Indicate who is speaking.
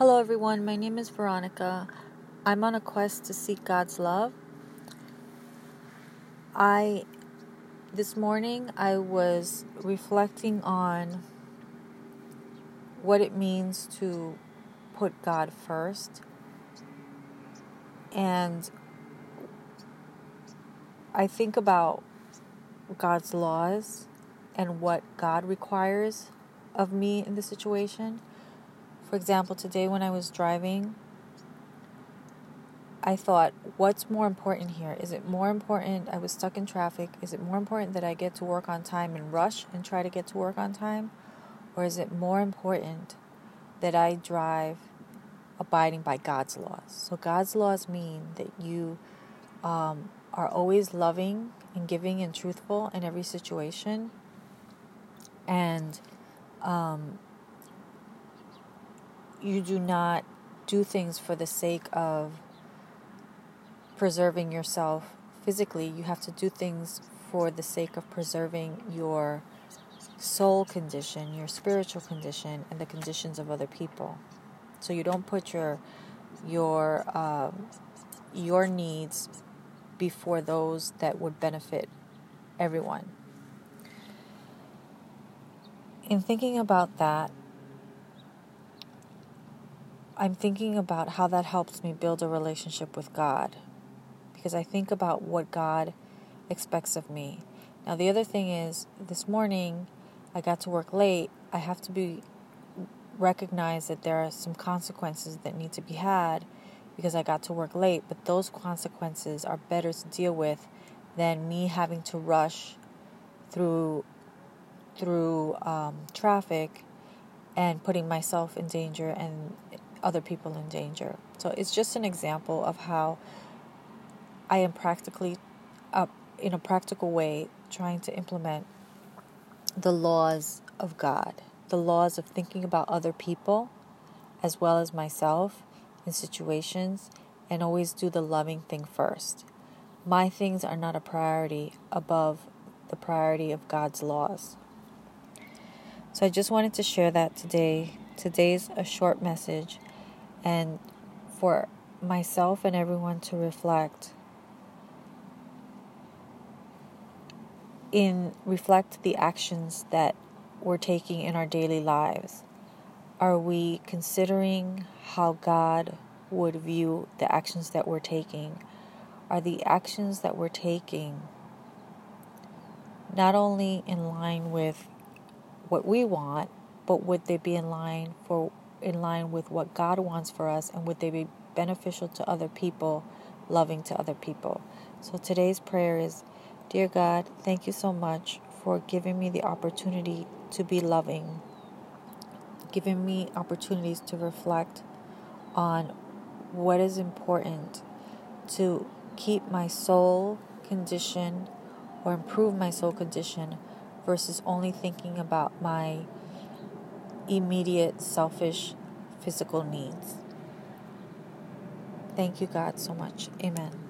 Speaker 1: Hello, everyone. My name is Veronica. I'm on a quest to seek God's love. I, this morning, I was reflecting on what it means to put God first. And I think about God's laws and what God requires of me in the situation. For example, today when I was driving, I thought, what's more important here? Is it more important? I was stuck in traffic. Is it more important that I get to work on time and rush and try to get to work on time? Or is it more important that I drive abiding by God's laws? So, God's laws mean that you um, are always loving and giving and truthful in every situation. And um, you do not do things for the sake of preserving yourself physically. You have to do things for the sake of preserving your soul condition, your spiritual condition, and the conditions of other people. So you don't put your your um, your needs before those that would benefit everyone. In thinking about that, I'm thinking about how that helps me build a relationship with God because I think about what God expects of me. Now, the other thing is, this morning I got to work late. I have to be recognize that there are some consequences that need to be had because I got to work late, but those consequences are better to deal with than me having to rush through through um, traffic and putting myself in danger and other people in danger. So it's just an example of how I am practically, uh, in a practical way, trying to implement the laws of God, the laws of thinking about other people as well as myself in situations, and always do the loving thing first. My things are not a priority above the priority of God's laws. So I just wanted to share that today. Today's a short message and for myself and everyone to reflect in reflect the actions that we're taking in our daily lives. Are we considering how God would view the actions that we're taking? Are the actions that we're taking not only in line with what we want, but would they be in line for in line with what God wants for us and would they be beneficial to other people, loving to other people. So today's prayer is Dear God, thank you so much for giving me the opportunity to be loving, giving me opportunities to reflect on what is important to keep my soul condition or improve my soul condition versus only thinking about my immediate selfish physical needs. Thank you, God, so much. Amen.